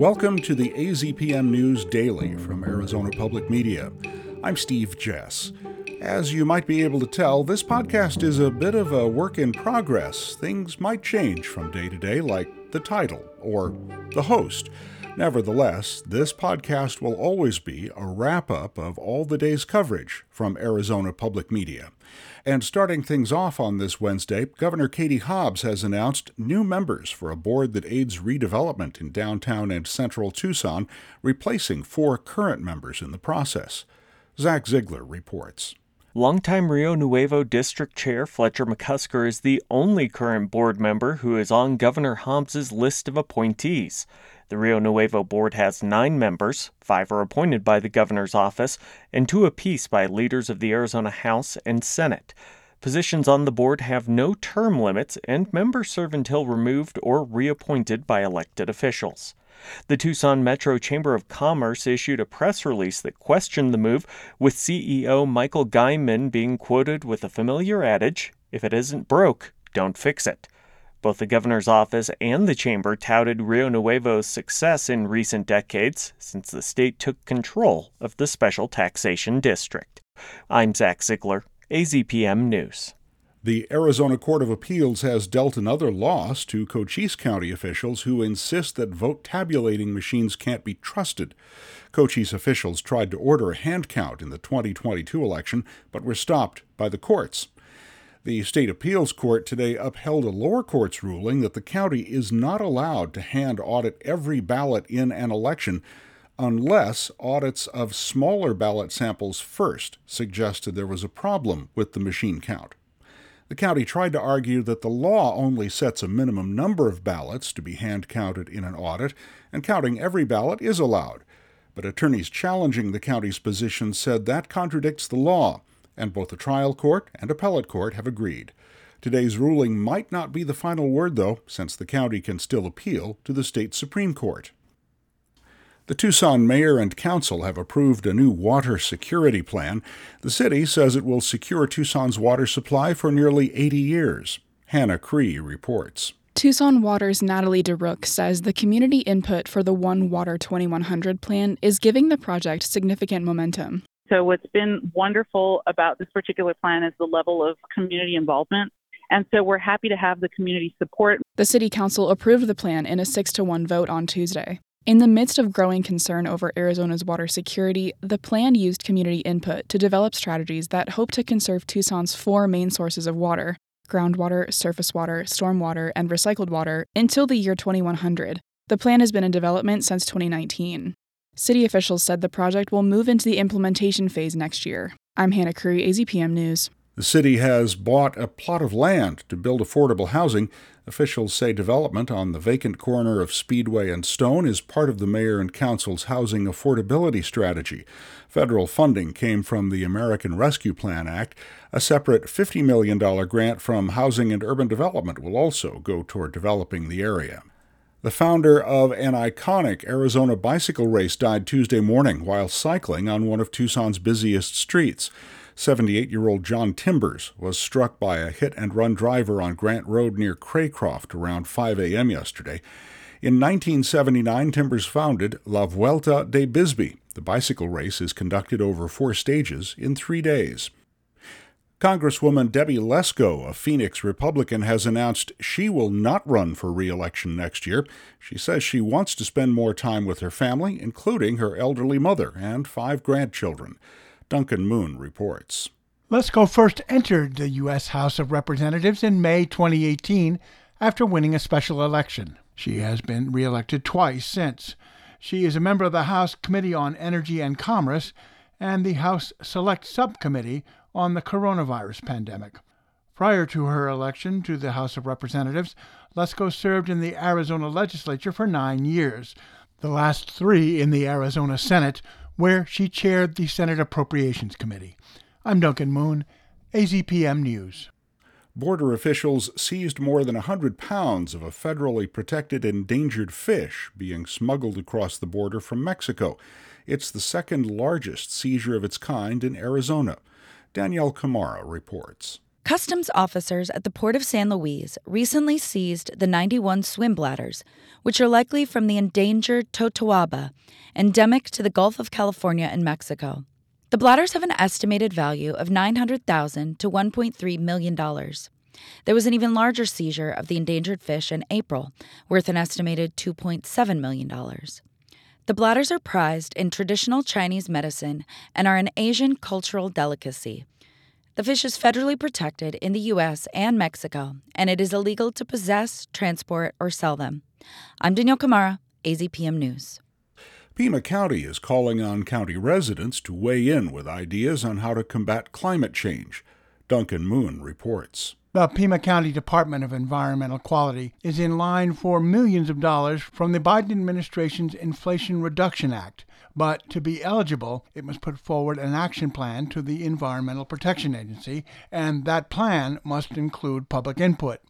Welcome to the AZPM News Daily from Arizona Public Media. I'm Steve Jess. As you might be able to tell, this podcast is a bit of a work in progress. Things might change from day to day, like the title or the host. Nevertheless, this podcast will always be a wrap up of all the day's coverage from Arizona Public Media. And starting things off on this Wednesday, Governor Katie Hobbs has announced new members for a board that aids redevelopment in downtown and central Tucson, replacing four current members in the process. Zach Ziegler reports. Longtime Rio Nuevo District Chair Fletcher McCusker is the only current board member who is on Governor Hobbs's list of appointees. The Rio Nuevo board has nine members, five are appointed by the governor's office, and two apiece by leaders of the Arizona House and Senate. Positions on the board have no term limits, and members serve until removed or reappointed by elected officials. The Tucson Metro Chamber of Commerce issued a press release that questioned the move, with CEO Michael Guymon being quoted with a familiar adage if it isn't broke, don't fix it. Both the governor's office and the chamber touted Rio Nuevo's success in recent decades since the state took control of the special taxation district. I'm Zach Ziegler, AZPM News. The Arizona Court of Appeals has dealt another loss to Cochise County officials who insist that vote tabulating machines can't be trusted. Cochise officials tried to order a hand count in the 2022 election, but were stopped by the courts. The state appeals court today upheld a lower court's ruling that the county is not allowed to hand audit every ballot in an election unless audits of smaller ballot samples first suggested there was a problem with the machine count. The county tried to argue that the law only sets a minimum number of ballots to be hand counted in an audit, and counting every ballot is allowed. But attorneys challenging the county's position said that contradicts the law, and both the trial court and appellate court have agreed. Today's ruling might not be the final word, though, since the county can still appeal to the state Supreme Court. The Tucson mayor and council have approved a new water security plan. The city says it will secure Tucson's water supply for nearly 80 years. Hannah Cree reports. Tucson Water's Natalie DeRook says the community input for the One Water 2100 plan is giving the project significant momentum. So, what's been wonderful about this particular plan is the level of community involvement. And so, we're happy to have the community support. The City Council approved the plan in a 6 to 1 vote on Tuesday. In the midst of growing concern over Arizona's water security, the plan used community input to develop strategies that hope to conserve Tucson's four main sources of water groundwater, surface water, stormwater, and recycled water until the year 2100. The plan has been in development since 2019. City officials said the project will move into the implementation phase next year. I'm Hannah Curry, AZPM News. The city has bought a plot of land to build affordable housing. Officials say development on the vacant corner of Speedway and Stone is part of the mayor and council's housing affordability strategy. Federal funding came from the American Rescue Plan Act. A separate $50 million grant from Housing and Urban Development will also go toward developing the area. The founder of an iconic Arizona bicycle race died Tuesday morning while cycling on one of Tucson's busiest streets. 78 year old John Timbers was struck by a hit and run driver on Grant Road near Craycroft around 5 a.m. yesterday. In 1979, Timbers founded La Vuelta de Bisbee. The bicycle race is conducted over four stages in three days. Congresswoman Debbie Lesko, a Phoenix Republican, has announced she will not run for re election next year. She says she wants to spend more time with her family, including her elderly mother and five grandchildren. Duncan Moon reports. Lesko first entered the U.S. House of Representatives in May 2018 after winning a special election. She has been reelected twice since. She is a member of the House Committee on Energy and Commerce and the House Select Subcommittee on the coronavirus pandemic. Prior to her election to the House of Representatives, Lesko served in the Arizona legislature for nine years, the last three in the Arizona Senate, where she chaired the Senate Appropriations Committee. I'm Duncan Moon, AZPM News. Border officials seized more than 100 pounds of a federally protected endangered fish being smuggled across the border from Mexico. It's the second largest seizure of its kind in Arizona. Danielle Camara reports. Customs officers at the port of San Luis recently seized the 91 swim bladders, which are likely from the endangered totoaba, endemic to the Gulf of California and Mexico. The bladders have an estimated value of 900,000 to $1.3 million. There was an even larger seizure of the endangered fish in April, worth an estimated $2.7 million. The bladders are prized in traditional Chinese medicine and are an Asian cultural delicacy. The fish is federally protected in the U.S. and Mexico, and it is illegal to possess, transport, or sell them. I'm Danielle Kamara, AZPM News. Pima County is calling on county residents to weigh in with ideas on how to combat climate change. Duncan Moon reports. The Pima County Department of Environmental Quality is in line for millions of dollars from the Biden administration's Inflation Reduction Act. But to be eligible, it must put forward an action plan to the Environmental Protection Agency, and that plan must include public input.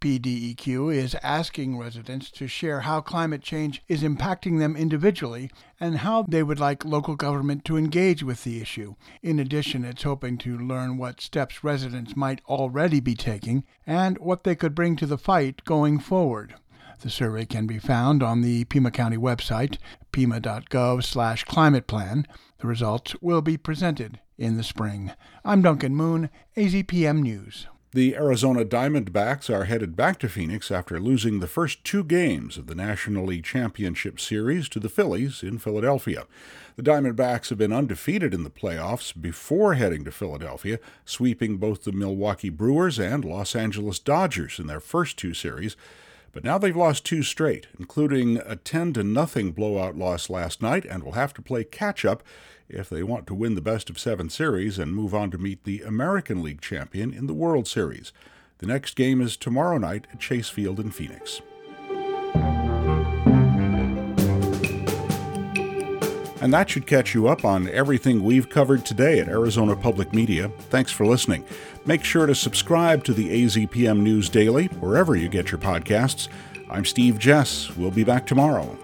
PDEQ is asking residents to share how climate change is impacting them individually and how they would like local government to engage with the issue. In addition, it's hoping to learn what steps residents might already be taking and what they could bring to the fight going forward. The survey can be found on the Pima County website, pima.gov slash climate plan. The results will be presented in the spring. I'm Duncan Moon, AZPM News. The Arizona Diamondbacks are headed back to Phoenix after losing the first two games of the National League Championship Series to the Phillies in Philadelphia. The Diamondbacks have been undefeated in the playoffs before heading to Philadelphia, sweeping both the Milwaukee Brewers and Los Angeles Dodgers in their first two series. But now they've lost two straight, including a 10 to nothing blowout loss last night, and will have to play catch up if they want to win the best of seven series and move on to meet the American League champion in the World Series. The next game is tomorrow night at Chase Field in Phoenix. And that should catch you up on everything we've covered today at Arizona Public Media. Thanks for listening. Make sure to subscribe to the AZPM News Daily wherever you get your podcasts. I'm Steve Jess. We'll be back tomorrow.